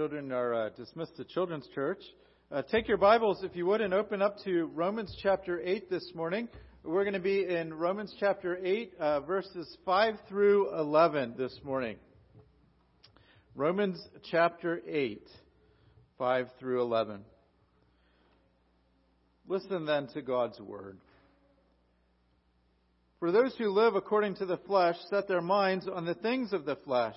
children are uh, dismissed to Children's Church. Uh, take your Bibles, if you would, and open up to Romans chapter 8 this morning. We're going to be in Romans chapter 8, uh, verses 5 through 11 this morning. Romans chapter 8, 5 through 11. Listen then to God's word. For those who live according to the flesh set their minds on the things of the flesh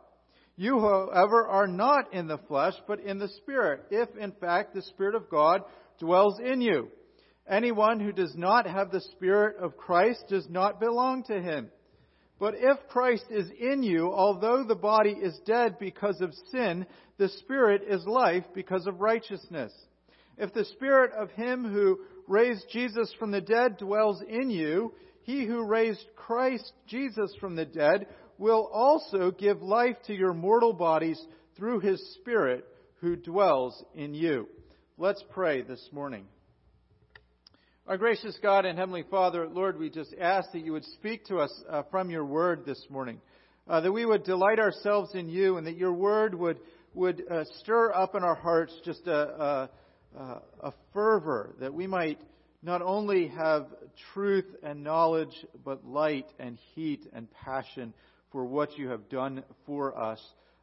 You, however, are not in the flesh, but in the Spirit, if in fact the Spirit of God dwells in you. Anyone who does not have the Spirit of Christ does not belong to him. But if Christ is in you, although the body is dead because of sin, the Spirit is life because of righteousness. If the Spirit of Him who raised Jesus from the dead dwells in you, He who raised Christ Jesus from the dead will also give life to your mortal bodies through his Spirit who dwells in you. Let's pray this morning. Our gracious God and Heavenly Father, Lord, we just ask that you would speak to us uh, from your word this morning, uh, that we would delight ourselves in you, and that your word would would uh, stir up in our hearts just a, a, a fervor that we might not only have truth and knowledge, but light and heat and passion for what you have done for us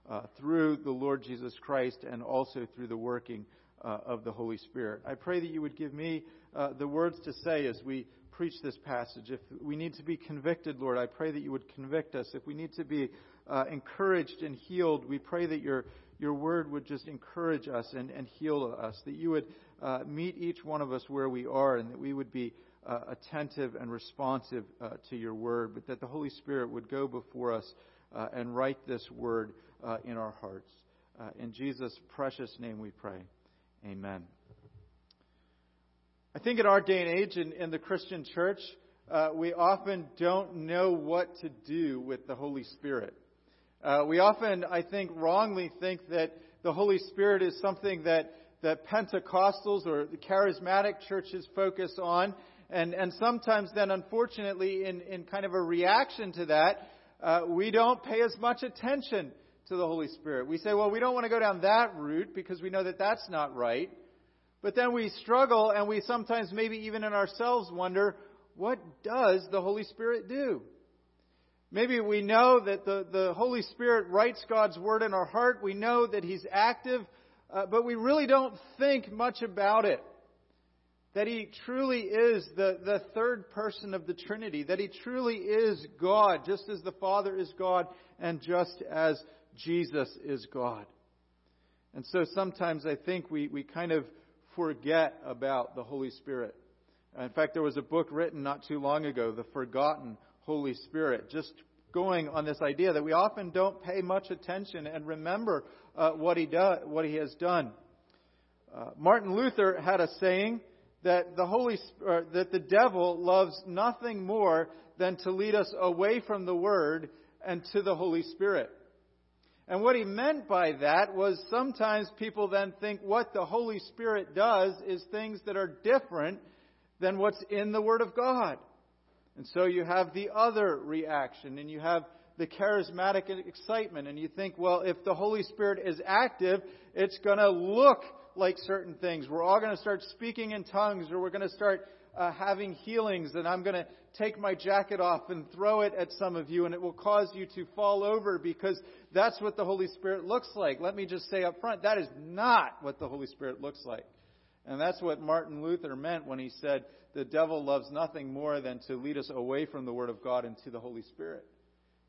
uh, through the Lord Jesus Christ and also through the working uh, of the Holy Spirit. I pray that you would give me uh, the words to say as we preach this passage. If we need to be convicted, Lord, I pray that you would convict us. If we need to be uh, encouraged and healed, we pray that your your word would just encourage us and, and heal us, that you would uh, meet each one of us where we are, and that we would be uh, attentive and responsive uh, to your word, but that the Holy Spirit would go before us uh, and write this word uh, in our hearts. Uh, in Jesus' precious name we pray. Amen. I think in our day and age in, in the Christian church, uh, we often don't know what to do with the Holy Spirit. we often, I think, wrongly think that the Holy Spirit is something that that Pentecostals or the charismatic churches focus on, and, and sometimes then, unfortunately, in, in kind of a reaction to that, uh, we don't pay as much attention to the Holy Spirit. We say, well, we don't want to go down that route because we know that that's not right. But then we struggle and we sometimes maybe even in ourselves wonder, what does the Holy Spirit do? Maybe we know that the, the Holy Spirit writes God's Word in our heart. We know that He's active, uh, but we really don't think much about it that he truly is the, the third person of the Trinity, that he truly is God, just as the Father is God and just as Jesus is God. And so sometimes I think we, we kind of forget about the Holy Spirit. In fact, there was a book written not too long ago, The Forgotten Holy Spirit, just going on this idea that we often don't pay much attention and remember uh, what, he do, what he has done. Uh, Martin Luther had a saying that the Holy or that the devil loves nothing more than to lead us away from the Word and to the Holy Spirit. And what he meant by that was sometimes people then think what the Holy Spirit does is things that are different than what's in the Word of God. And so you have the other reaction, and you have the charismatic excitement, and you think, well, if the Holy Spirit is active, it's going to look like certain things. We're all going to start speaking in tongues, or we're going to start uh, having healings, and I'm going to take my jacket off and throw it at some of you, and it will cause you to fall over because that's what the Holy Spirit looks like. Let me just say up front, that is not what the Holy Spirit looks like. And that's what Martin Luther meant when he said, the devil loves nothing more than to lead us away from the Word of God into the Holy Spirit.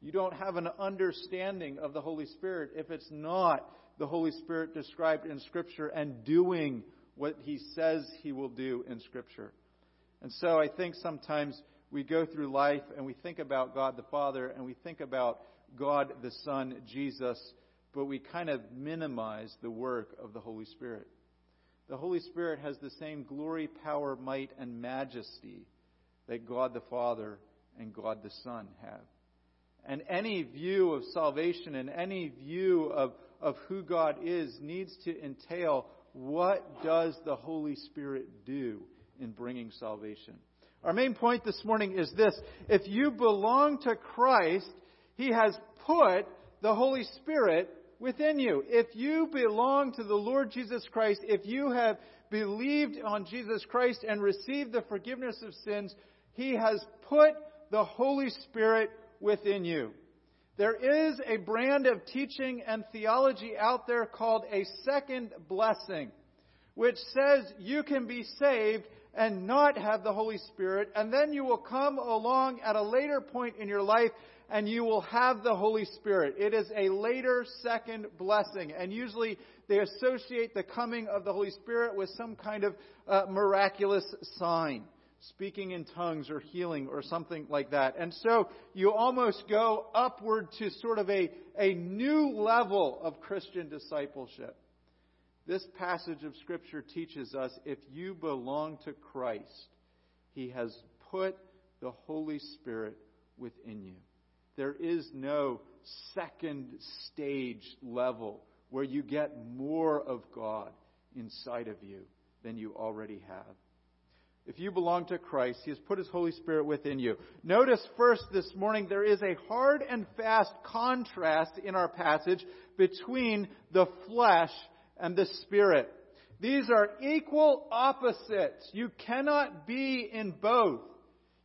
You don't have an understanding of the Holy Spirit if it's not the Holy Spirit described in Scripture and doing what He says He will do in Scripture. And so I think sometimes we go through life and we think about God the Father and we think about God the Son, Jesus, but we kind of minimize the work of the Holy Spirit. the Holy Spirit has the same glory, power, might, and majesty that God the Father and God the Son have. And any view of salvation and any view of, of who God is needs to entail what does the Holy Spirit do in bringing salvation. Our main point this morning is this. If you belong to Christ, He has put the Holy Spirit within you. If you belong to the Lord Jesus Christ, if you have believed on Jesus Christ and received the forgiveness of sins, He has put the Holy Spirit within you. There is a brand of teaching and theology out there called a second blessing, which says you can be saved and not have the Holy Spirit, and then you will come along at a later point in your life and you will have the Holy Spirit. It is a later second blessing, and usually they associate the coming of the Holy Spirit with some kind of uh, miraculous sign speaking in tongues or healing or something like that. And so you almost go upward to sort of a, a new level of Christian discipleship. This passage of Scripture teaches us if you belong to Christ, He has put the Holy Spirit within you. There is no second stage level where you get more of God inside of you than you already have. If you belong to Christ, He has put His Holy Spirit within you. Notice first this morning there is a hard and fast contrast in our passage between the flesh and the Spirit. These are equal opposites. You cannot be in both.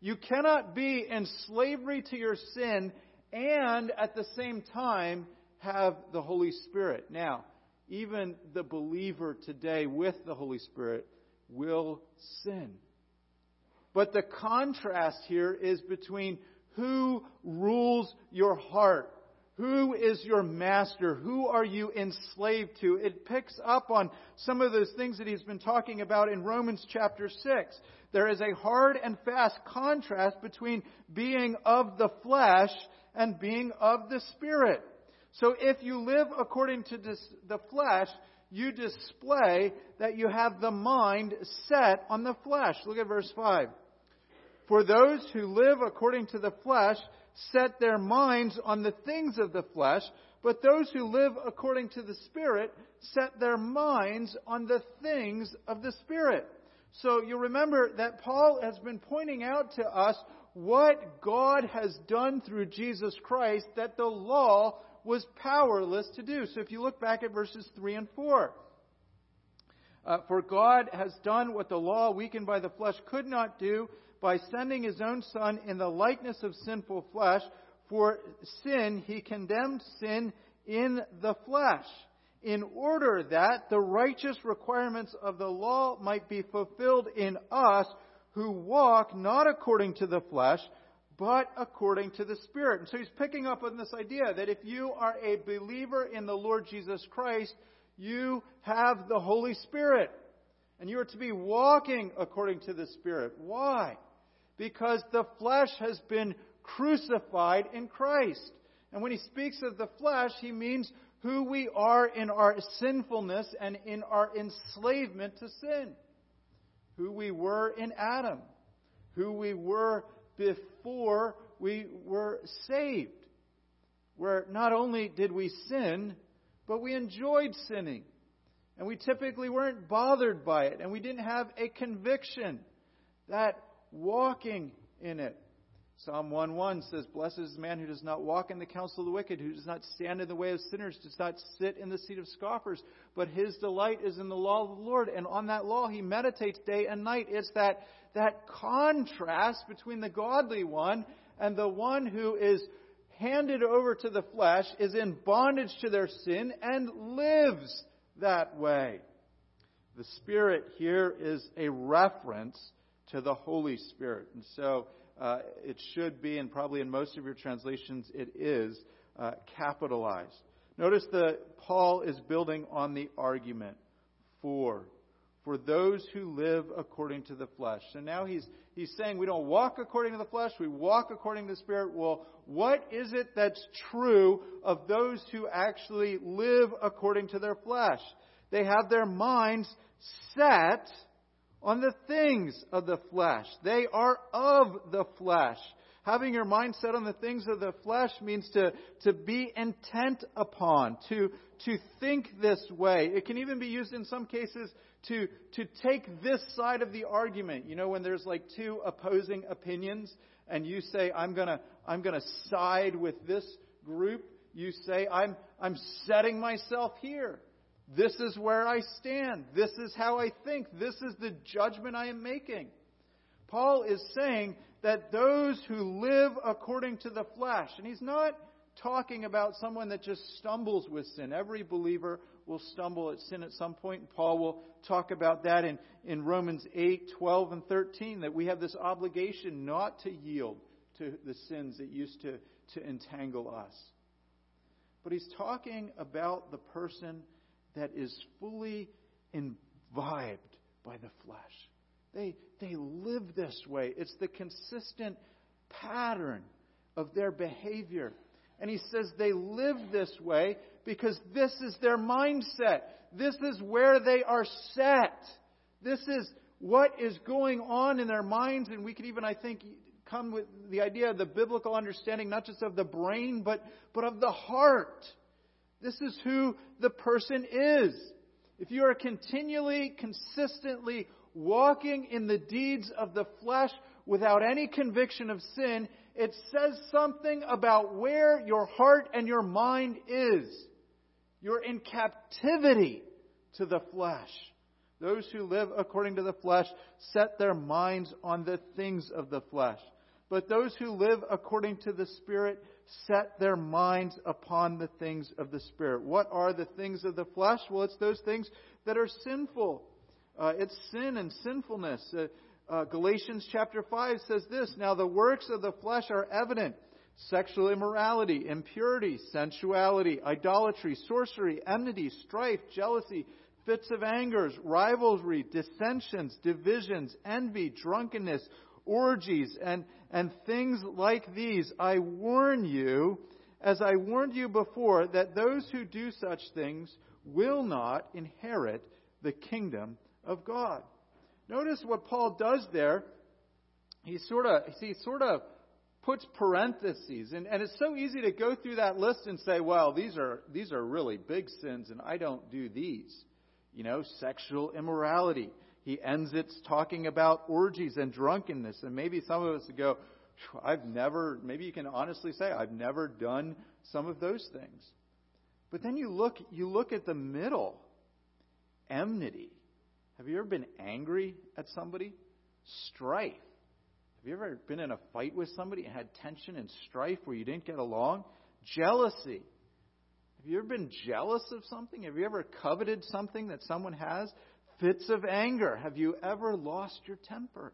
You cannot be in slavery to your sin and at the same time have the Holy Spirit. Now, even the believer today with the Holy Spirit will sin. But the contrast here is between who rules your heart. Who is your master? Who are you enslaved to? It picks up on some of those things that he's been talking about in Romans chapter 6. There is a hard and fast contrast between being of the flesh and being of the Spirit. So if you live according to the flesh, you display that you have the mind set on the flesh. Look at verse 5. For those who live according to the flesh set their minds on the things of the flesh, but those who live according to the Spirit set their minds on the things of the Spirit. So you remember that Paul has been pointing out to us what God has done through Jesus Christ that the law was powerless to do. So if you look back at verses 3 and 4. Uh, for God has done what the law, weakened by the flesh, could not do by sending his own Son in the likeness of sinful flesh. For sin, he condemned sin in the flesh, in order that the righteous requirements of the law might be fulfilled in us who walk not according to the flesh, but according to the Spirit. And so he's picking up on this idea that if you are a believer in the Lord Jesus Christ, you have the Holy Spirit. And you are to be walking according to the Spirit. Why? Because the flesh has been crucified in Christ. And when he speaks of the flesh, he means who we are in our sinfulness and in our enslavement to sin. Who we were in Adam. Who we were before we were saved. Where not only did we sin, but we enjoyed sinning. And we typically weren't bothered by it. And we didn't have a conviction. That walking in it. Psalm 1:1 says, Blessed is the man who does not walk in the counsel of the wicked, who does not stand in the way of sinners, does not sit in the seat of scoffers, but his delight is in the law of the Lord, and on that law he meditates day and night. It's that, that contrast between the godly one and the one who is handed over to the flesh, is in bondage to their sin, and lives that way. The Spirit here is a reference to the Holy Spirit. And so uh, it should be, and probably in most of your translations it is, uh, capitalized. Notice that Paul is building on the argument for for those who live according to the flesh. So now he's he's saying we don't walk according to the flesh, we walk according to the spirit. Well, what is it that's true of those who actually live according to their flesh? They have their minds set on the things of the flesh. They are of the flesh. Having your mind set on the things of the flesh means to, to be intent upon, to, to think this way. It can even be used in some cases to, to take this side of the argument. You know, when there's like two opposing opinions and you say, I'm gonna, I'm gonna side with this group, you say, I'm, I'm setting myself here. This is where I stand. This is how I think. This is the judgment I am making. Paul is saying that those who live according to the flesh, and he's not talking about someone that just stumbles with sin. Every believer will stumble at sin at some point. Paul will talk about that in, in Romans 8, 12, and 13, that we have this obligation not to yield to the sins that used to, to entangle us. But he's talking about the person that is fully imbibed by the flesh. They, they live this way. It's the consistent pattern of their behavior. And he says they live this way because this is their mindset. This is where they are set. This is what is going on in their minds. And we could even, I think, come with the idea of the biblical understanding, not just of the brain, but, but of the heart. This is who the person is. If you are continually, consistently walking in the deeds of the flesh without any conviction of sin, it says something about where your heart and your mind is. You're in captivity to the flesh. Those who live according to the flesh set their minds on the things of the flesh. But those who live according to the Spirit set their minds upon the things of the Spirit. What are the things of the flesh? Well, it's those things that are sinful. Uh, it's sin and sinfulness. Uh, uh, Galatians chapter 5 says this Now the works of the flesh are evident sexual immorality, impurity, sensuality, idolatry, sorcery, enmity, strife, jealousy, fits of angers, rivalry, dissensions, divisions, envy, drunkenness, orgies, and, and things like these. I warn you, as I warned you before, that those who do such things will not inherit the kingdom of God. Notice what Paul does there. He sort of he sort of puts parentheses, and, and it's so easy to go through that list and say, well, these are these are really big sins, and I don't do these. You know, sexual immorality. He ends it talking about orgies and drunkenness, and maybe some of us go, I've never. Maybe you can honestly say, I've never done some of those things. But then you look you look at the middle, enmity have you ever been angry at somebody? Strife. Have you ever been in a fight with somebody and had tension and strife where you didn't get along? Jealousy. Have you ever been jealous of something? Have you ever coveted something that someone has? Fits of anger. Have you ever lost your temper?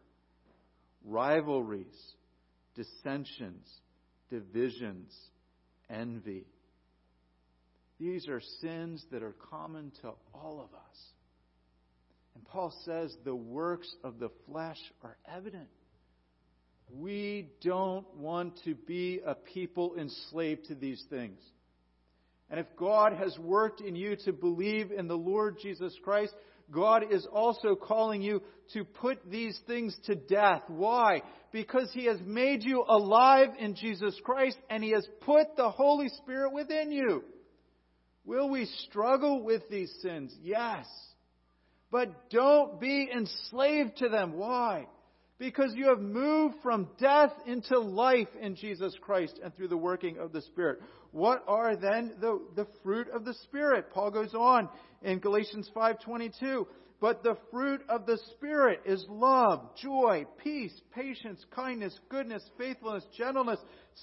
Rivalries, dissensions, divisions, envy. These are sins that are common to all of us. And Paul says the works of the flesh are evident. We don't want to be a people enslaved to these things. And if God has worked in you to believe in the Lord Jesus Christ, God is also calling you to put these things to death. Why? Because He has made you alive in Jesus Christ and He has put the Holy Spirit within you. Will we struggle with these sins? Yes. But don't be enslaved to them. Why? Because you have moved from death into life in Jesus Christ and through the working of the Spirit. What are then the, the fruit of the Spirit? Paul goes on in Galatians 5.22. But the fruit of the Spirit is love, joy, peace, patience, kindness, goodness, faithfulness, gentleness,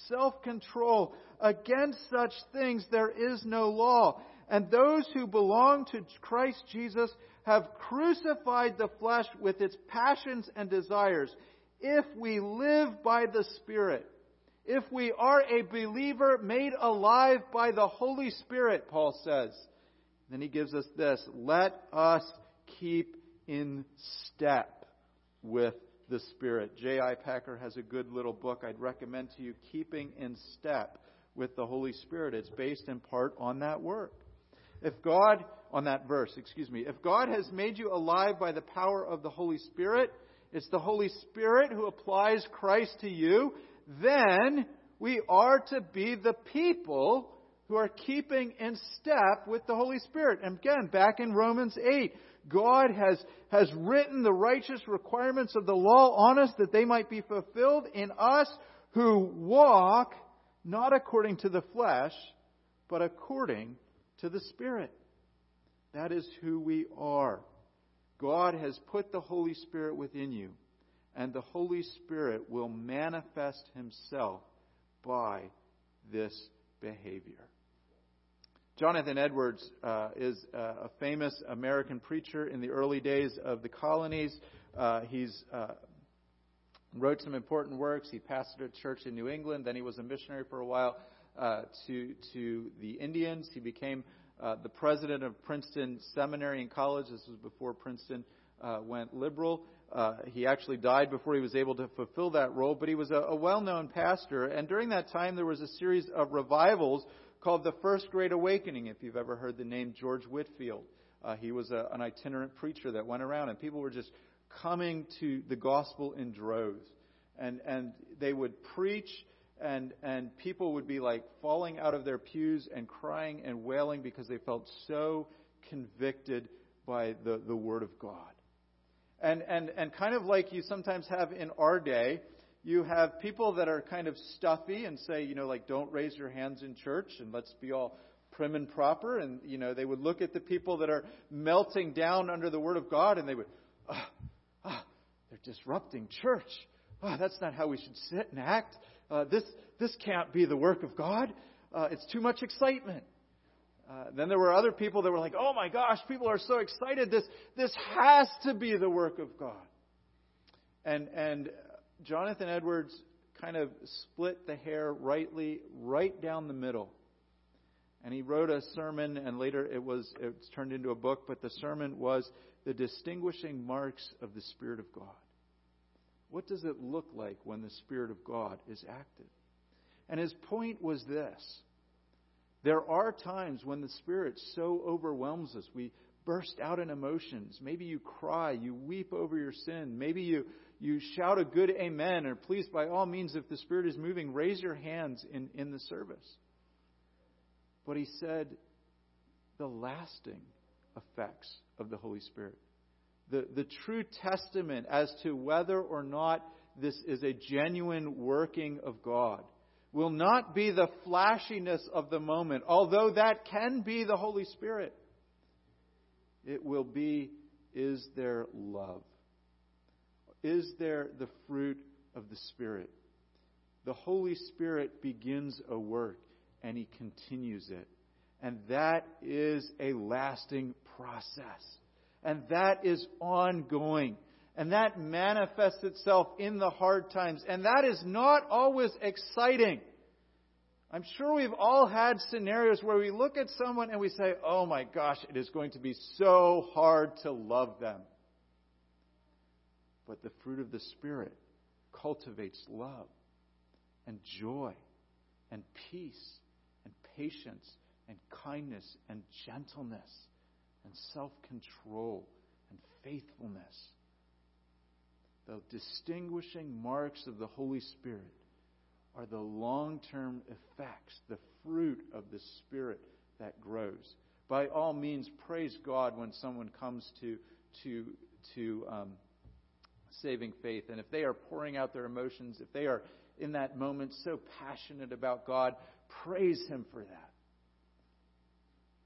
self-control. Against such things there is no law. And those who belong to Christ Jesus have crucified the flesh with its passions and desires. If we live by the Spirit, if we are a believer made alive by the Holy Spirit, Paul says, then he gives us this let us keep in step with the Spirit. J.I. Packer has a good little book I'd recommend to you, Keeping in Step with the Holy Spirit. It's based in part on that work. if God, on that verse, excuse me, if God has made you alive by the power of the Holy Spirit, it's the Holy Spirit who applies Christ to you, then we are to be the people who are keeping in step with the Holy Spirit. And again, back in Romans 8, God has, has written the righteous requirements of the law on us that they might be fulfilled in us who walk not according to the flesh, but according to the Spirit. That is who we are. God has put the Holy Spirit within you, and the Holy Spirit will manifest Himself by this behavior. Jonathan Edwards uh, is uh, a famous American preacher in the early days of the colonies. Uh, he's uh, wrote some important works. He pastored a church in New England. Then he was a missionary for a while uh, to to the Indians. He became uh, the president of Princeton Seminary and College. This was before Princeton uh, went liberal. Uh, he actually died before he was able to fulfill that role, but he was a, a well known pastor. And during that time, there was a series of revivals called the First Great Awakening, if you've ever heard the name George Whitefield. Uh, he was a, an itinerant preacher that went around, and people were just coming to the gospel in droves. And, and they would preach and and people would be like falling out of their pews and crying and wailing because they felt so convicted by the, the word of God. And and and kind of like you sometimes have in our day, you have people that are kind of stuffy and say, you know, like don't raise your hands in church and let's be all prim and proper and you know, they would look at the people that are melting down under the word of God and they would ah, ah they're disrupting church. Ah, that's not how we should sit and act uh, this, this can't be the work of God. Uh, it's too much excitement. Uh, then there were other people that were like, oh my gosh, people are so excited. This, this has to be the work of God. And, and Jonathan Edwards kind of split the hair rightly, right down the middle. And he wrote a sermon, and later it was it's turned into a book. But the sermon was the distinguishing marks of the Spirit of God. What does it look like when the Spirit of God is active? And his point was this there are times when the Spirit so overwhelms us. We burst out in emotions. Maybe you cry, you weep over your sin. Maybe you, you shout a good amen, or please, by all means, if the Spirit is moving, raise your hands in, in the service. But he said the lasting effects of the Holy Spirit the, the true testament as to whether or not this is a genuine working of God will not be the flashiness of the moment, although that can be the Holy Spirit. It will be is there love? Is there the fruit of the Spirit? The Holy Spirit begins a work and He continues it. And that is a lasting process. And that is ongoing. And that manifests itself in the hard times. And that is not always exciting. I'm sure we've all had scenarios where we look at someone and we say, oh my gosh, it is going to be so hard to love them. But the fruit of the Spirit cultivates love and joy and peace and patience and kindness and gentleness and self control and faithfulness. The distinguishing marks of the Holy Spirit are the long term effects, the fruit of the Spirit that grows. By all means, praise God when someone comes to, to, to um, saving faith. And if they are pouring out their emotions, if they are in that moment so passionate about God, praise Him for that.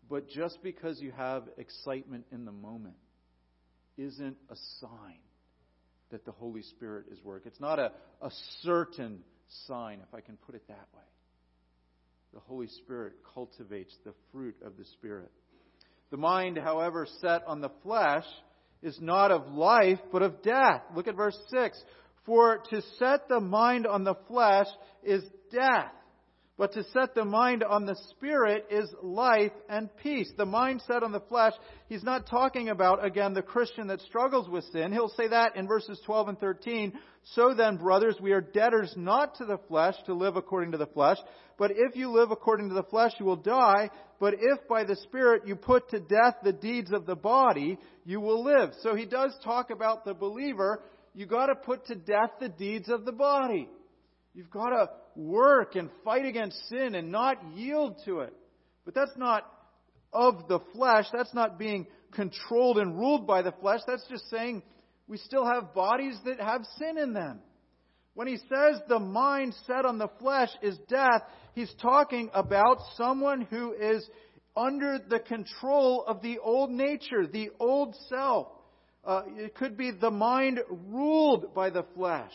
But just because you have excitement in the moment isn't a sign that the Holy Spirit is working. It's not a, a certain sign, if I can put it that way. The Holy Spirit cultivates the fruit of the Spirit. The mind, however, set on the flesh is not of life, but of death. Look at verse 6. For to set the mind on the flesh is death, But to set the mind on the Spirit is life and peace. The mind set on the flesh, he's not talking about, again, the Christian that struggles with sin. He'll say that in verses 12 and 13. So then, brothers, we are debtors not to the flesh to live according to the flesh. But if you live according to the flesh, you will die. But if by the Spirit you put to death the deeds of the body, you will live. So he does talk about the believer. You gotta put to death the deeds of the body. You've got to work and fight against sin and not yield to it. But that's not of the flesh. That's not being controlled and ruled by the flesh. That's just saying we still have bodies that have sin in them. When he says the mind set on the flesh is death, he's talking about someone who is under the control of the old nature, the old self. Uh, it could be the mind ruled by the flesh.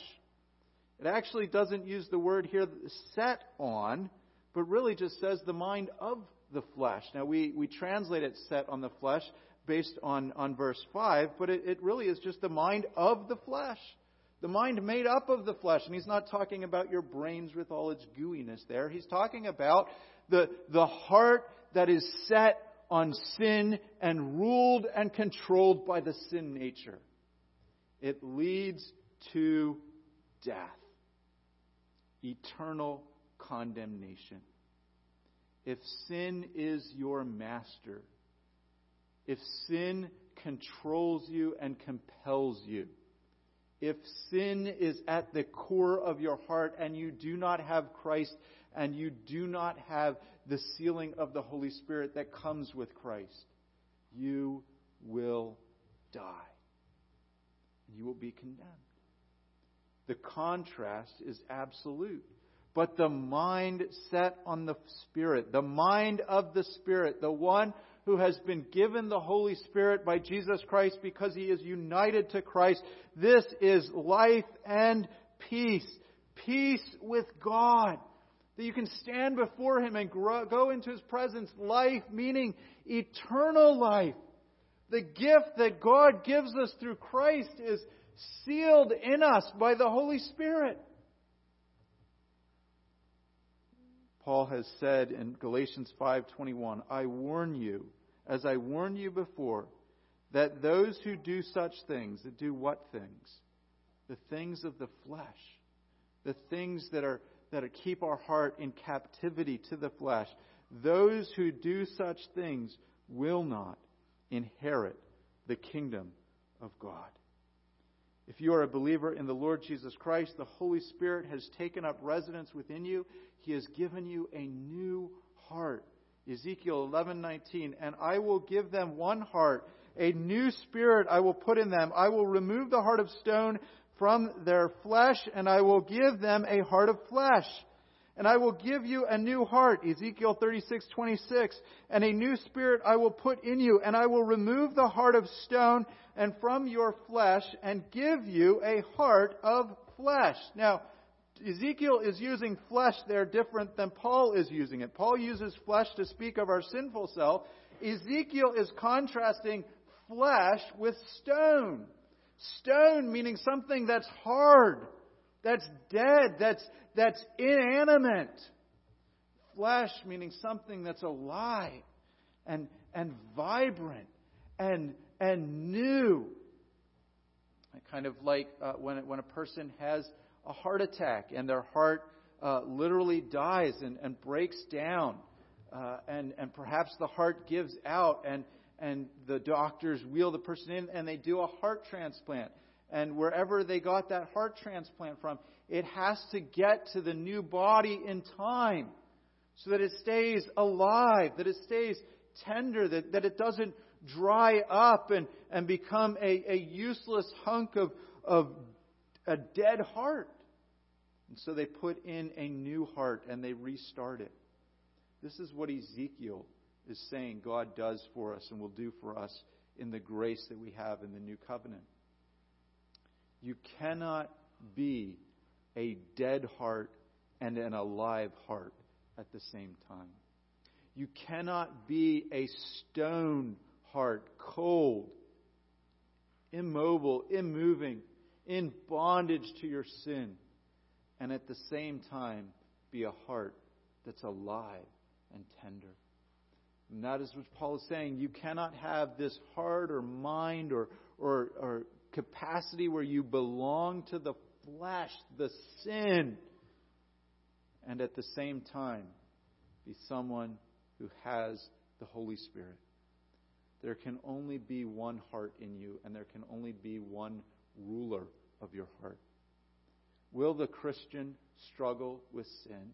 It actually doesn't use the word here set on, but really just says the mind of the flesh. Now, we, we translate it set on the flesh based on, on verse 5, but it, it really is just the mind of the flesh. The mind made up of the flesh. And he's not talking about your brains with all its gooiness there. He's talking about the, the heart that is set on sin and ruled and controlled by the sin nature. It leads to death eternal condemnation. If sin is your master, if sin controls you and compels you, if sin is at the core of your heart and you do not have Christ and you do not have the sealing of the Holy Spirit that comes with Christ, you will die. And you will be condemned the contrast is absolute. But the mind set on the Spirit, the mind of the Spirit, the one who has been given the Holy Spirit by Jesus Christ because he is united to Christ, this is life and peace. Peace with God. That you can stand before Him and grow, go into His presence. Life, meaning eternal life. The gift that God gives us through Christ is sealed in us by the Holy Spirit. Paul has said in Galatians 5:21, "I warn you, as I warned you before, that those who do such things, that do what things? The things of the flesh, the things that are that are, keep our heart in captivity to the flesh, those who do such things will not inherit the kingdom of God. If you are a believer in the Lord Jesus Christ, the Holy Spirit has taken up residence within you. He has given you a new heart. Ezekiel 11:19, and I will give them one heart, a new spirit I will put in them. I will remove the heart of stone from their flesh, and I will give them a heart of flesh and I will give you a new heart, Ezekiel 36:26, and a new spirit I will put in you, and I will remove the heart of stone and from your flesh and give you a heart of flesh. Now, Ezekiel is using flesh there different than Paul is using it. Paul uses flesh to speak of our sinful self. Ezekiel is contrasting flesh with stone. Stone meaning something that's hard, that's dead, that's, that's inanimate. Flesh meaning something that's alive and, and vibrant and, and new. Kind of like uh, when, when a person has a heart attack and their heart uh, literally dies and, and breaks down, uh, and, and perhaps the heart gives out, and, and the doctors wheel the person in and they do a heart transplant. And wherever they got that heart transplant from, it has to get to the new body in time so that it stays alive, that it stays tender, that, that it doesn't dry up and, and become a, a useless hunk of, of a dead heart. And so they put in a new heart and they restart it. This is what Ezekiel is saying God does for us and will do for us in the grace that we have in the new covenant. You cannot be a dead heart and an alive heart at the same time. You cannot be a stone heart, cold, immobile, immoving, in bondage to your sin, and at the same time be a heart that's alive and tender. And that is what Paul is saying. You cannot have this heart or mind or, or, or capacity where you belong to the flesh, the sin, and at the same time be someone who has the Holy Spirit. There can only be one heart in you, and there can only be one ruler of your heart. Will the Christian struggle with sin?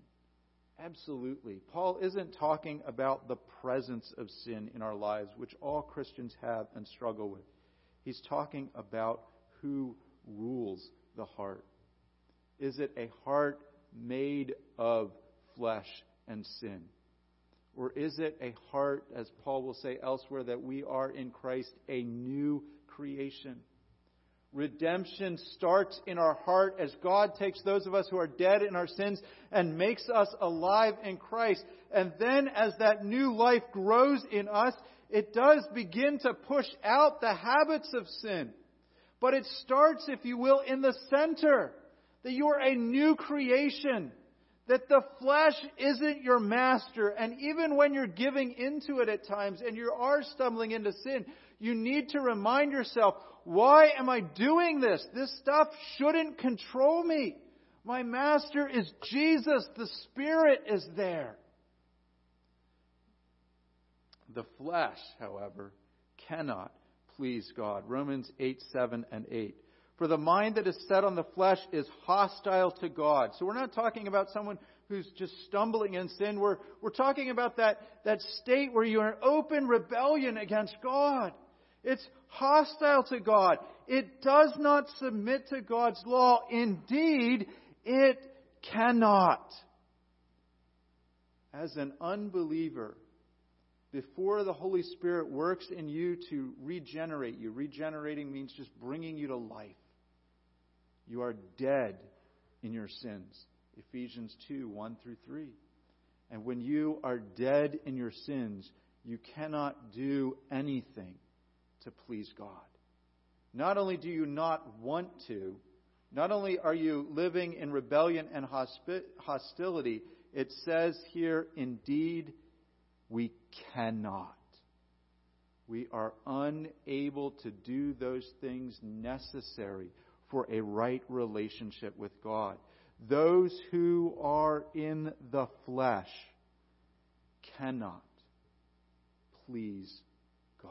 Absolutely. Paul isn't talking about the presence of sin in our lives, which all Christians have and struggle with. He's talking about who rules the heart. Is it a heart made of flesh and sin? Or is it a heart, as Paul will say elsewhere, that we are in Christ a new creation? Redemption starts in our heart as God takes those of us who are dead in our sins and makes us alive in Christ. And then as that new life grows in us, it does begin to push out the habits of sin. But it starts, if you will, in the center. That you are a new creation. That the flesh isn't your master. And even when you're giving into it at times and you are stumbling into sin, you need to remind yourself, why am I doing this? This stuff shouldn't control me. My master is Jesus. The Spirit is there. The flesh, however, cannot please God. Romans 8, 7, and 8. For the mind that is set on the flesh is hostile to God. So we're not talking about someone who's just stumbling in sin. We're, we're talking about that, that state where you're in open rebellion against God. It's hostile to God. It does not submit to God's law. Indeed, it cannot. As an unbeliever, before the Holy Spirit works in you to regenerate you, regenerating means just bringing you to life. You are dead in your sins. Ephesians 2 1 through 3. And when you are dead in your sins, you cannot do anything to please God. Not only do you not want to, not only are you living in rebellion and hostility, it says here, indeed, we cannot. We are unable to do those things necessary for a right relationship with God. Those who are in the flesh cannot please God.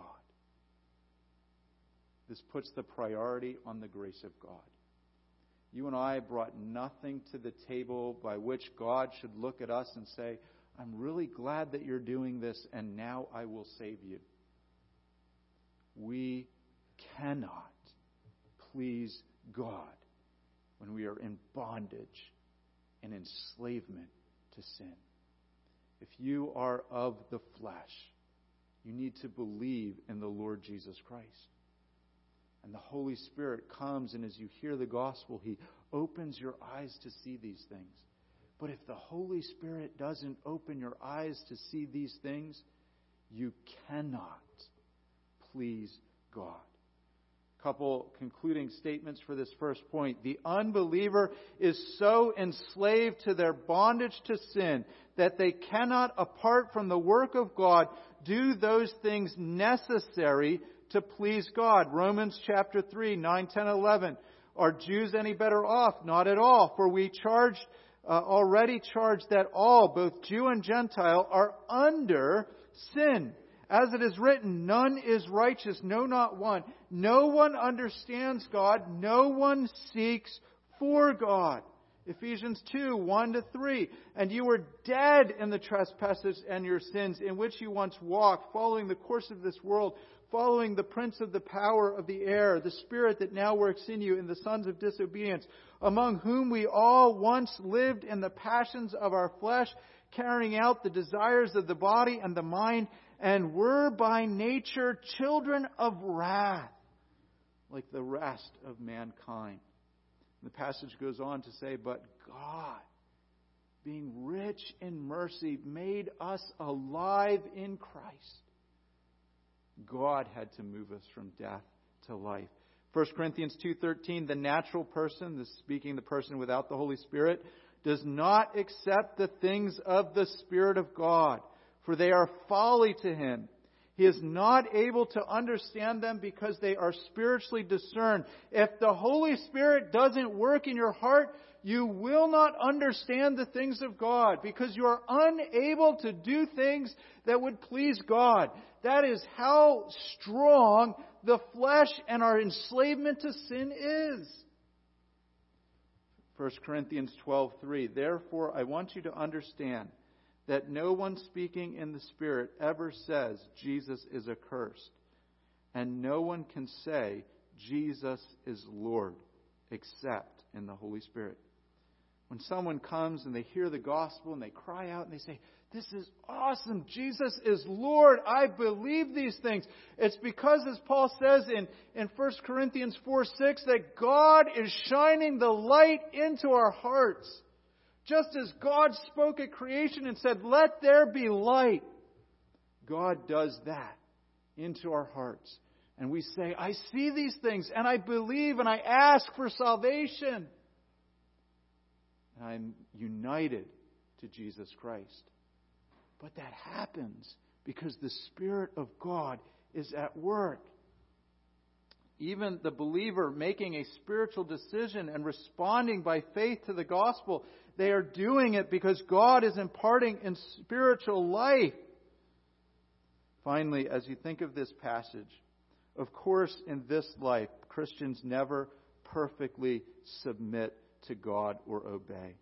This puts the priority on the grace of God. You and I brought nothing to the table by which God should look at us and say, I'm really glad that you're doing this, and now I will save you. We cannot please God when we are in bondage and enslavement to sin. If you are of the flesh, you need to believe in the Lord Jesus Christ. And the Holy Spirit comes, and as you hear the gospel, He opens your eyes to see these things. But if the Holy Spirit doesn't open your eyes to see these things, you cannot please God. Couple concluding statements for this first point. The unbeliever is so enslaved to their bondage to sin that they cannot, apart from the work of God, do those things necessary to please God. Romans chapter 3, 9, 10, 11. Are Jews any better off? Not at all, for we charged uh, already charged that all, both Jew and Gentile, are under sin. As it is written, none is righteous, no, not one. No one understands God, no one seeks for God. Ephesians 2, 1 to 3. And you were dead in the trespasses and your sins, in which you once walked, following the course of this world, following the prince of the power of the air, the spirit that now works in you, in the sons of disobedience, among whom we all once lived in the passions of our flesh, carrying out the desires of the body and the mind, and were by nature children of wrath, like the rest of mankind. The passage goes on to say, But God, being rich in mercy, made us alive in Christ God had to move us from death to life. 1 Corinthians 2:13 the natural person, this speaking the person without the Holy Spirit, does not accept the things of the Spirit of God, for they are folly to him. He is not able to understand them because they are spiritually discerned. If the Holy Spirit doesn't work in your heart, you will not understand the things of God because you are unable to do things that would please God. That is how strong the flesh and our enslavement to sin is. 1 Corinthians 12:3 Therefore I want you to understand that no one speaking in the spirit ever says Jesus is accursed and no one can say Jesus is Lord except in the Holy Spirit when someone comes and they hear the gospel and they cry out and they say, This is awesome. Jesus is Lord. I believe these things. It's because, as Paul says in, in 1 Corinthians 4 6, that God is shining the light into our hearts. Just as God spoke at creation and said, Let there be light, God does that into our hearts. And we say, I see these things and I believe and I ask for salvation. I'm united to Jesus Christ. But that happens because the Spirit of God is at work. Even the believer making a spiritual decision and responding by faith to the gospel, they are doing it because God is imparting in spiritual life. Finally, as you think of this passage, of course, in this life, Christians never perfectly submit to God or obey.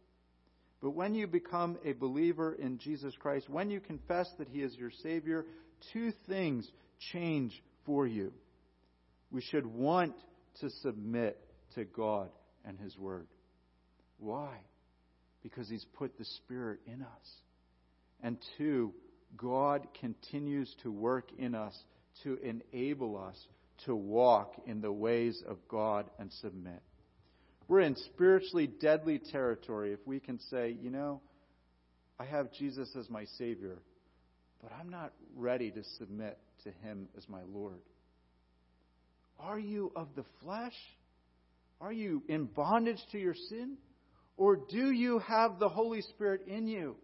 But when you become a believer in Jesus Christ, when you confess that He is your Savior, two things change for you. We should want to submit to God and His Word. Why? Because He's put the Spirit in us. And two, God continues to work in us to enable us to walk in the ways of God and submit. We're in spiritually deadly territory if we can say, you know, I have Jesus as my Savior, but I'm not ready to submit to Him as my Lord. Are you of the flesh? Are you in bondage to your sin? Or do you have the Holy Spirit in you?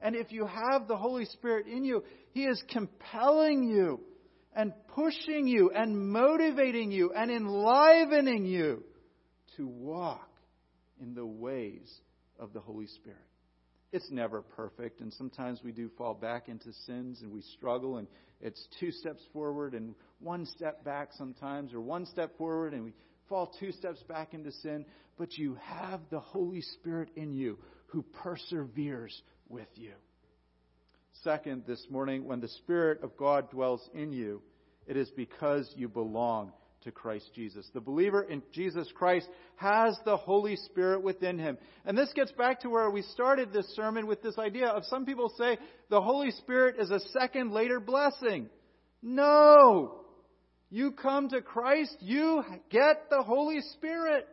And if you have the Holy Spirit in you, He is compelling you and pushing you and motivating you and enlivening you to walk in the ways of the Holy Spirit. It's never perfect, and sometimes we do fall back into sins and we struggle, and it's two steps forward and one step back sometimes, or one step forward and we fall two steps back into sin. But you have the Holy Spirit in you who perseveres with you. Second, this morning, when the Spirit of God dwells in you, it is because you belong to Christ Jesus. The believer in Jesus Christ has the Holy Spirit within him. And this gets back to where we started this sermon with this idea of some people say the Holy Spirit is a second later blessing. No! You come to Christ, you get the Holy Spirit.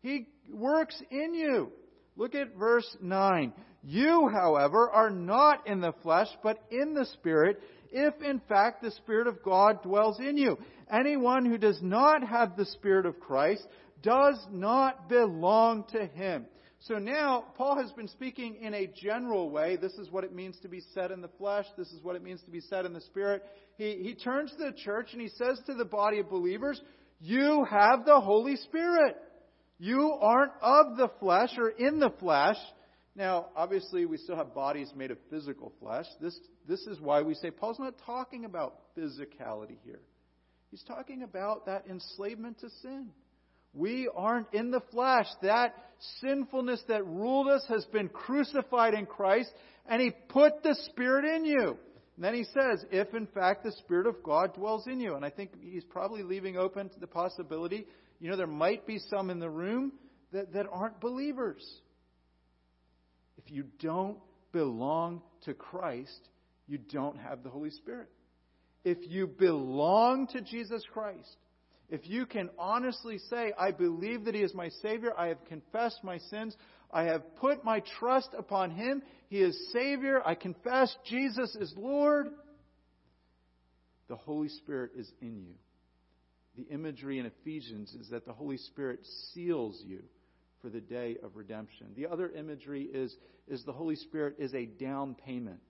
He works in you. Look at verse 9. You, however, are not in the flesh, but in the Spirit, if in fact the Spirit of God dwells in you. Anyone who does not have the Spirit of Christ does not belong to him. So now, Paul has been speaking in a general way. This is what it means to be set in the flesh. This is what it means to be set in the Spirit. He, he turns to the church and he says to the body of believers, You have the Holy Spirit. You aren't of the flesh or in the flesh. Now, obviously, we still have bodies made of physical flesh. This, this is why we say Paul's not talking about physicality here. He's talking about that enslavement to sin. We aren't in the flesh. That sinfulness that ruled us has been crucified in Christ, and He put the Spirit in you. And then He says, if in fact the Spirit of God dwells in you. And I think He's probably leaving open to the possibility, you know, there might be some in the room that, that aren't believers. If you don't belong to Christ, you don't have the Holy Spirit. If you belong to Jesus Christ, if you can honestly say, I believe that He is my Savior, I have confessed my sins, I have put my trust upon Him, He is Savior, I confess Jesus is Lord, the Holy Spirit is in you. The imagery in Ephesians is that the Holy Spirit seals you for the day of redemption. The other imagery is, is the Holy Spirit is a down payment.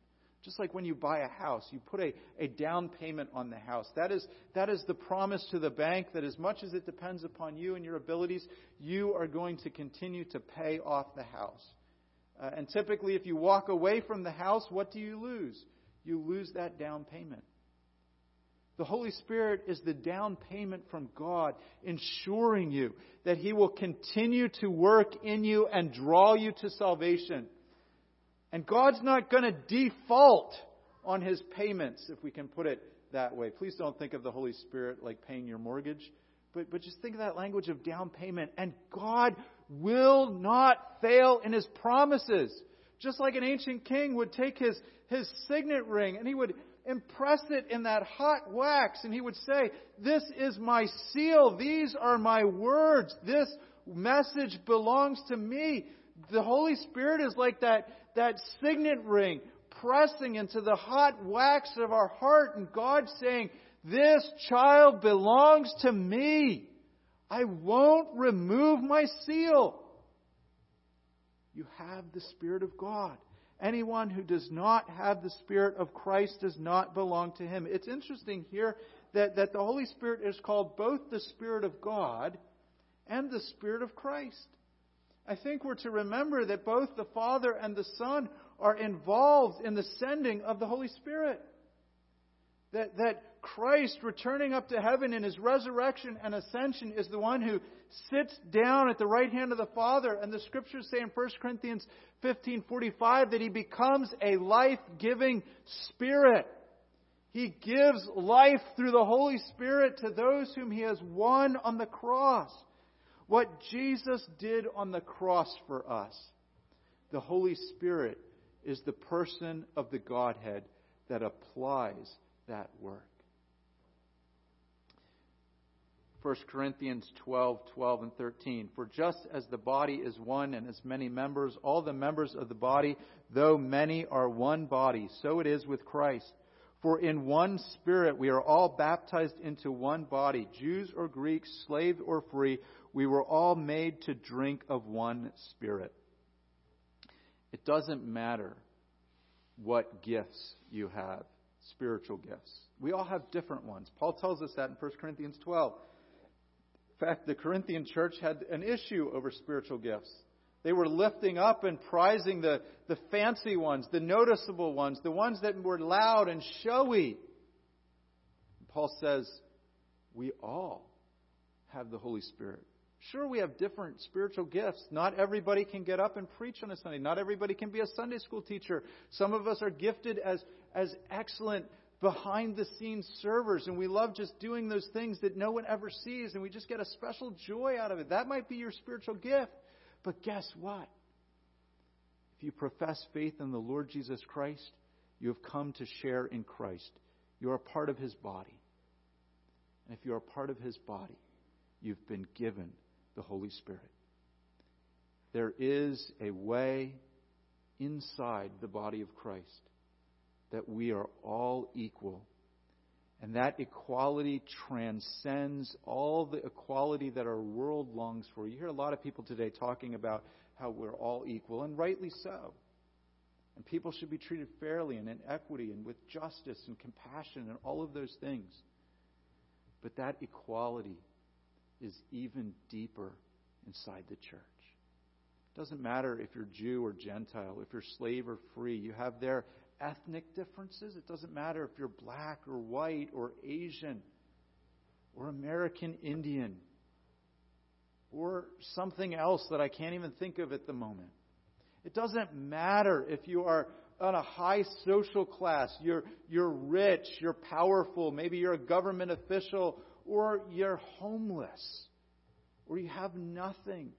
Just like when you buy a house, you put a, a down payment on the house. That is, that is the promise to the bank that as much as it depends upon you and your abilities, you are going to continue to pay off the house. Uh, and typically, if you walk away from the house, what do you lose? You lose that down payment. The Holy Spirit is the down payment from God, ensuring you that He will continue to work in you and draw you to salvation. And God's not going to default on His payments, if we can put it that way. Please don't think of the Holy Spirit like paying your mortgage, but, but just think of that language of down payment. And God will not fail in His promises. Just like an ancient king would take his, his signet ring and he would impress it in that hot wax and he would say, This is my seal. These are my words. This message belongs to me. The Holy Spirit is like that, that signet ring pressing into the hot wax of our heart and God saying, This child belongs to me. I won't remove my seal. You have the Spirit of God. Anyone who does not have the Spirit of Christ does not belong to him. It's interesting here that, that the Holy Spirit is called both the Spirit of God and the Spirit of Christ. I think we're to remember that both the Father and the Son are involved in the sending of the Holy Spirit. That, that Christ returning up to heaven in his resurrection and ascension is the one who sits down at the right hand of the Father. And the scriptures say in 1 Corinthians 15:45 that he becomes a life-giving spirit. He gives life through the Holy Spirit to those whom he has won on the cross. What Jesus did on the cross for us, the Holy Spirit is the person of the Godhead that applies that work. 1 Corinthians 12, 12 and 13. For just as the body is one and has many members, all the members of the body, though many, are one body, so it is with Christ. For in one Spirit we are all baptized into one body, Jews or Greeks, slave or free, we were all made to drink of one Spirit. It doesn't matter what gifts you have spiritual gifts. We all have different ones. Paul tells us that in 1 Corinthians 12. In fact, the Corinthian church had an issue over spiritual gifts. They were lifting up and prizing the, the fancy ones, the noticeable ones, the ones that were loud and showy. Paul says, We all have the Holy Spirit. Sure, we have different spiritual gifts. Not everybody can get up and preach on a Sunday. Not everybody can be a Sunday school teacher. Some of us are gifted as, as excellent behind the scenes servers, and we love just doing those things that no one ever sees, and we just get a special joy out of it. That might be your spiritual gift. But guess what? If you profess faith in the Lord Jesus Christ, you have come to share in Christ. You are a part of his body. And if you are a part of his body, you've been given the Holy Spirit. There is a way inside the body of Christ that we are all equal. And that equality transcends all the equality that our world longs for. You hear a lot of people today talking about how we're all equal, and rightly so. And people should be treated fairly and in equity and with justice and compassion and all of those things. But that equality is even deeper inside the church. It doesn't matter if you're Jew or Gentile, if you're slave or free, you have their ethnic differences. It doesn't matter if you're black or white or Asian or American Indian or something else that I can't even think of at the moment. It doesn't matter if you are on a high social class, you're, you're rich, you're powerful, maybe you're a government official, or you're homeless, or you have nothing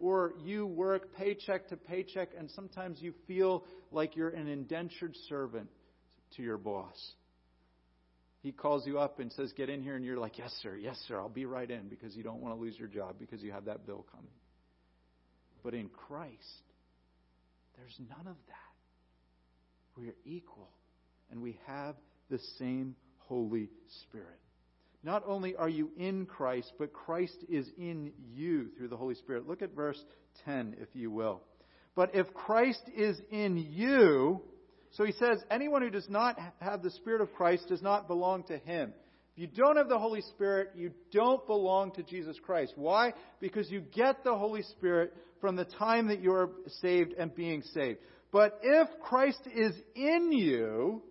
or you work paycheck to paycheck and sometimes you feel like you're an indentured servant to your boss. He calls you up and says, Get in here, and you're like, Yes, sir, yes, sir, I'll be right in because you don't want to lose your job because you have that bill coming. But in Christ, there's none of that. We are equal, and we have the same Holy Spirit. Not only are you in Christ, but Christ is in you through the Holy Spirit. Look at verse 10, if you will. But if Christ is in you, so he says, anyone who does not have the Spirit of Christ does not belong to him. If you don't have the Holy Spirit, you don't belong to Jesus Christ. Why? Because you get the Holy Spirit from the time that you're saved and being saved. But if Christ is in you,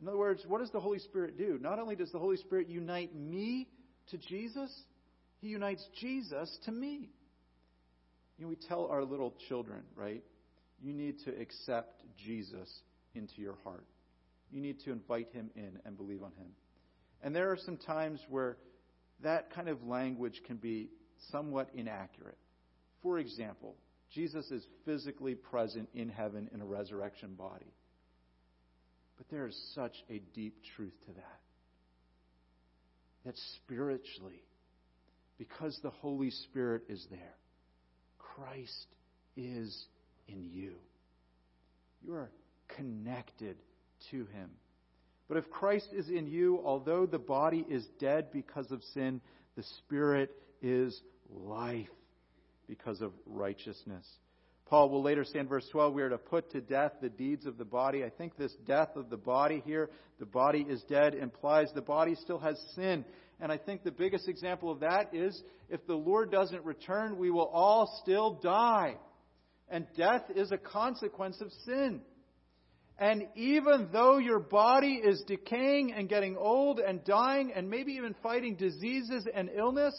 in other words, what does the Holy Spirit do? Not only does the Holy Spirit unite me to Jesus, He unites Jesus to me. You know, we tell our little children, right? You need to accept Jesus into your heart. You need to invite Him in and believe on Him. And there are some times where that kind of language can be somewhat inaccurate. For example, Jesus is physically present in heaven in a resurrection body. But there is such a deep truth to that. That spiritually, because the Holy Spirit is there, Christ is in you. You are connected to Him. But if Christ is in you, although the body is dead because of sin, the Spirit is life because of righteousness. Paul will later say in verse 12, we are to put to death the deeds of the body. I think this death of the body here, the body is dead, implies the body still has sin. And I think the biggest example of that is if the Lord doesn't return, we will all still die. And death is a consequence of sin. And even though your body is decaying and getting old and dying and maybe even fighting diseases and illness,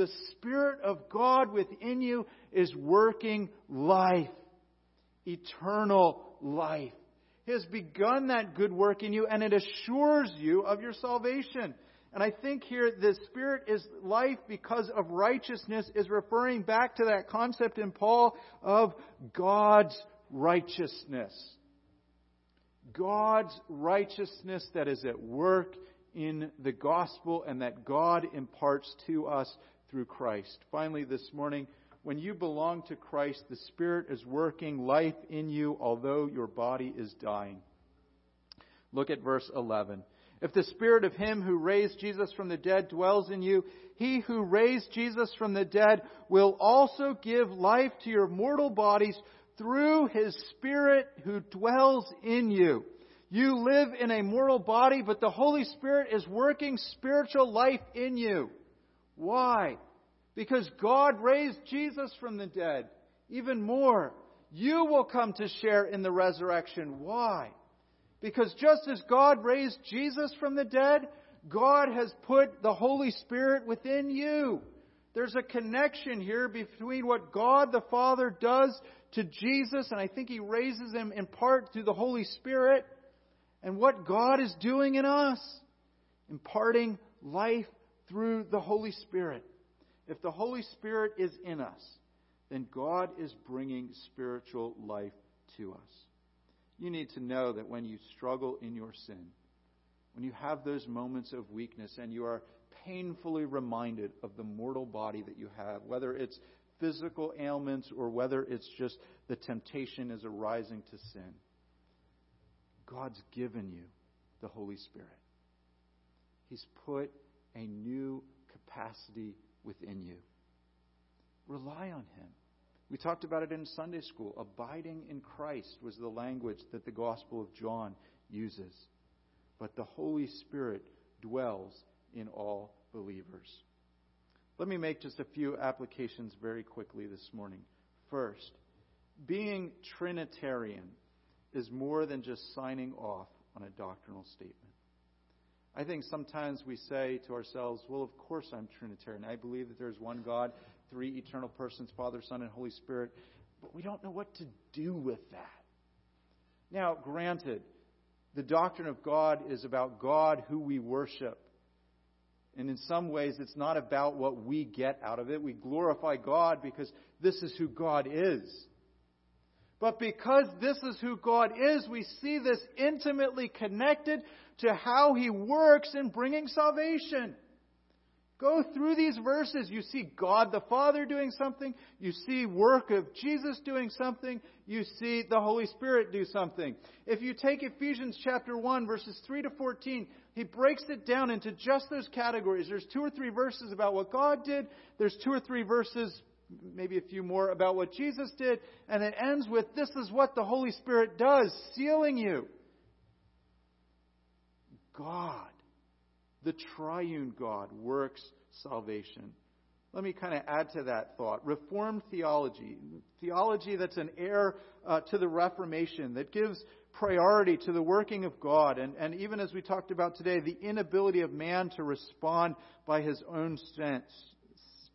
the Spirit of God within you is working life, eternal life. He has begun that good work in you, and it assures you of your salvation. And I think here the Spirit is life because of righteousness is referring back to that concept in Paul of God's righteousness. God's righteousness that is at work in the gospel and that God imparts to us through Christ. Finally, this morning, when you belong to Christ, the Spirit is working life in you, although your body is dying. Look at verse 11. If the Spirit of Him who raised Jesus from the dead dwells in you, He who raised Jesus from the dead will also give life to your mortal bodies through His Spirit who dwells in you. You live in a mortal body, but the Holy Spirit is working spiritual life in you. Why? Because God raised Jesus from the dead. Even more, you will come to share in the resurrection. Why? Because just as God raised Jesus from the dead, God has put the Holy Spirit within you. There's a connection here between what God the Father does to Jesus, and I think He raises him in part through the Holy Spirit, and what God is doing in us, imparting life through the Holy Spirit. If the Holy Spirit is in us, then God is bringing spiritual life to us. You need to know that when you struggle in your sin, when you have those moments of weakness and you are painfully reminded of the mortal body that you have, whether it's physical ailments or whether it's just the temptation is arising to sin, God's given you the Holy Spirit. He's put a new capacity within you. Rely on Him. We talked about it in Sunday school. Abiding in Christ was the language that the Gospel of John uses. But the Holy Spirit dwells in all believers. Let me make just a few applications very quickly this morning. First, being Trinitarian is more than just signing off on a doctrinal statement. I think sometimes we say to ourselves, well, of course I'm Trinitarian. I believe that there's one God, three eternal persons, Father, Son, and Holy Spirit, but we don't know what to do with that. Now, granted, the doctrine of God is about God who we worship. And in some ways, it's not about what we get out of it. We glorify God because this is who God is. But because this is who God is, we see this intimately connected to how He works in bringing salvation. Go through these verses. You see God the Father doing something. You see work of Jesus doing something. You see the Holy Spirit do something. If you take Ephesians chapter 1 verses 3 to 14, he breaks it down into just those categories. There's two or three verses about what God did, there's two or three verses, maybe a few more, about what Jesus did, and it ends with this is what the Holy Spirit does, sealing you. God, the triune God, works salvation. Let me kind of add to that thought. Reformed theology, theology that's an heir uh, to the Reformation, that gives priority to the working of God, and, and even as we talked about today, the inability of man to respond by his own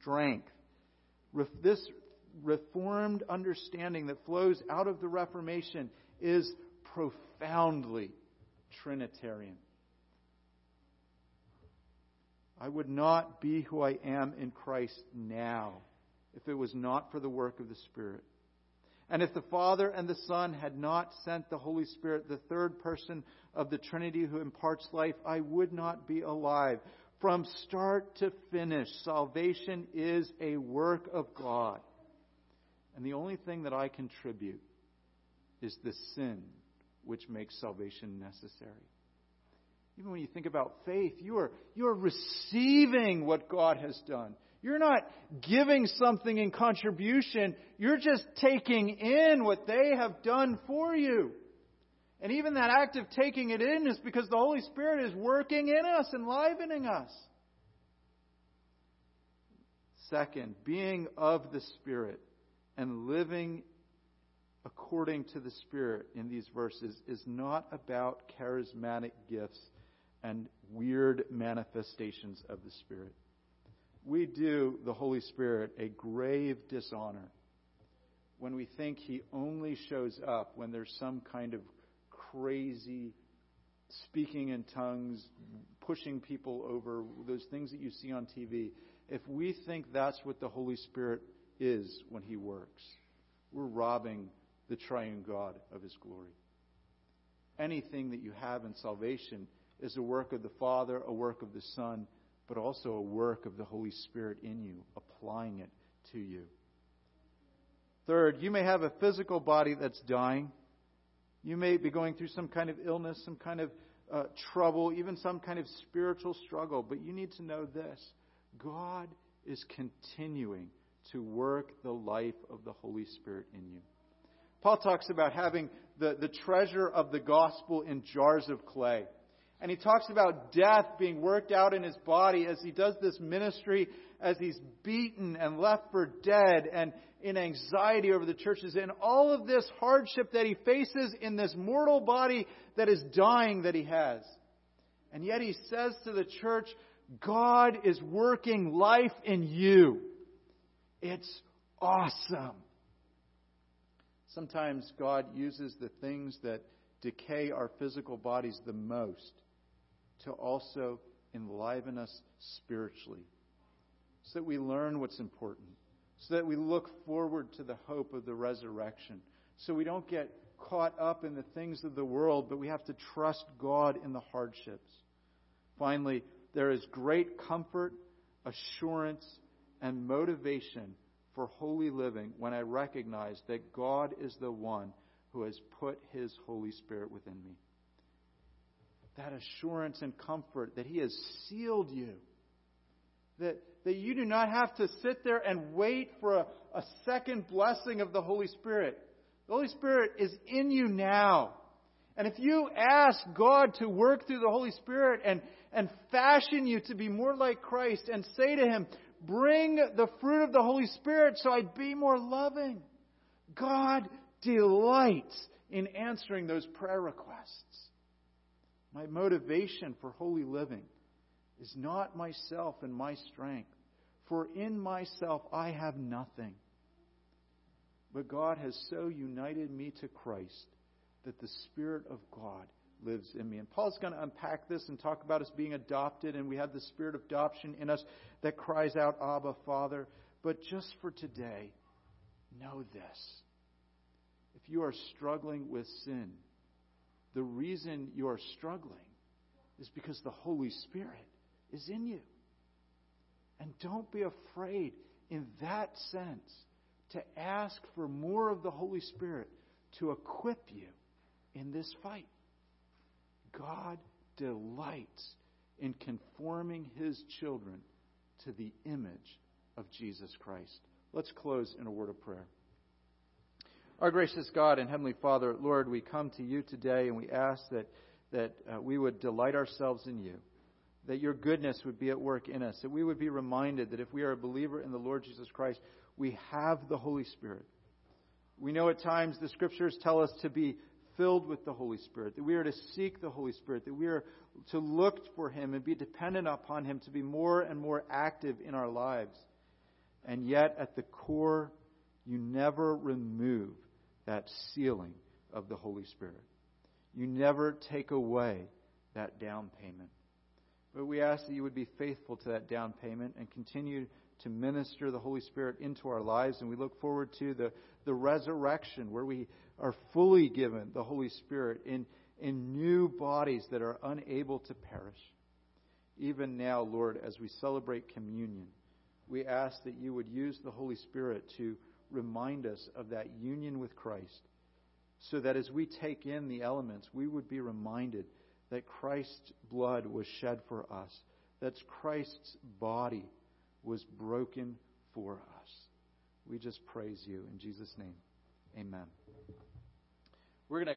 strength. This reformed understanding that flows out of the Reformation is profoundly Trinitarian. I would not be who I am in Christ now if it was not for the work of the Spirit. And if the Father and the Son had not sent the Holy Spirit, the third person of the Trinity who imparts life, I would not be alive. From start to finish, salvation is a work of God. And the only thing that I contribute is the sin which makes salvation necessary. Even when you think about faith, you are, you are receiving what God has done. You're not giving something in contribution. You're just taking in what they have done for you. And even that act of taking it in is because the Holy Spirit is working in us, enlivening us. Second, being of the Spirit and living according to the Spirit in these verses is not about charismatic gifts and weird manifestations of the Spirit. We do the Holy Spirit a grave dishonor when we think He only shows up when there's some kind of crazy speaking in tongues, pushing people over, those things that you see on TV. If we think that's what the Holy Spirit is when He works, we're robbing the triune God of His glory. Anything that you have in salvation is a work of the Father, a work of the Son, but also a work of the Holy Spirit in you, applying it to you. Third, you may have a physical body that's dying. You may be going through some kind of illness, some kind of uh, trouble, even some kind of spiritual struggle, but you need to know this God is continuing to work the life of the Holy Spirit in you. Paul talks about having the, the treasure of the gospel in jars of clay. And he talks about death being worked out in his body as he does this ministry, as he's beaten and left for dead and in anxiety over the churches, and all of this hardship that he faces in this mortal body that is dying that he has. And yet he says to the church, God is working life in you. It's awesome. Sometimes God uses the things that decay our physical bodies the most to also enliven us spiritually so that we learn what's important, so that we look forward to the hope of the resurrection, so we don't get caught up in the things of the world, but we have to trust God in the hardships. Finally, there is great comfort, assurance, and motivation for holy living when I recognize that God is the one who has put His Holy Spirit within me that assurance and comfort that He has sealed you. That, that you do not have to sit there and wait for a, a second blessing of the Holy Spirit. The Holy Spirit is in you now. And if you ask God to work through the Holy Spirit and, and fashion you to be more like Christ and say to Him, Bring the fruit of the Holy Spirit so I'd be more loving, God delights in answering those prayer requests. My motivation for holy living is not myself and my strength, for in myself I have nothing. But God has so united me to Christ that the Spirit of God lives in me. And Paul's going to unpack this and talk about us being adopted, and we have the Spirit of adoption in us that cries out, Abba, Father. But just for today, know this. If you are struggling with sin, the reason you're struggling is because the Holy Spirit is in you. And don't be afraid in that sense to ask for more of the Holy Spirit to equip you in this fight. God delights in conforming his children to the image of Jesus Christ. Let's close in a word of prayer. Our gracious God and Heavenly Father, Lord, we come to you today and we ask that, that uh, we would delight ourselves in you, that your goodness would be at work in us, that we would be reminded that if we are a believer in the Lord Jesus Christ, we have the Holy Spirit. We know at times the scriptures tell us to be filled with the Holy Spirit, that we are to seek the Holy Spirit, that we are to look for Him and be dependent upon Him to be more and more active in our lives. And yet, at the core, you never remove that sealing of the Holy Spirit. You never take away that down payment. But we ask that you would be faithful to that down payment and continue to minister the Holy Spirit into our lives. And we look forward to the, the resurrection where we are fully given the Holy Spirit in, in new bodies that are unable to perish. Even now, Lord, as we celebrate communion, we ask that you would use the Holy Spirit to remind us of that union with Christ, so that as we take in the elements, we would be reminded that Christ's blood was shed for us, that Christ's body was broken for us. We just praise you in Jesus' name. Amen. We're going to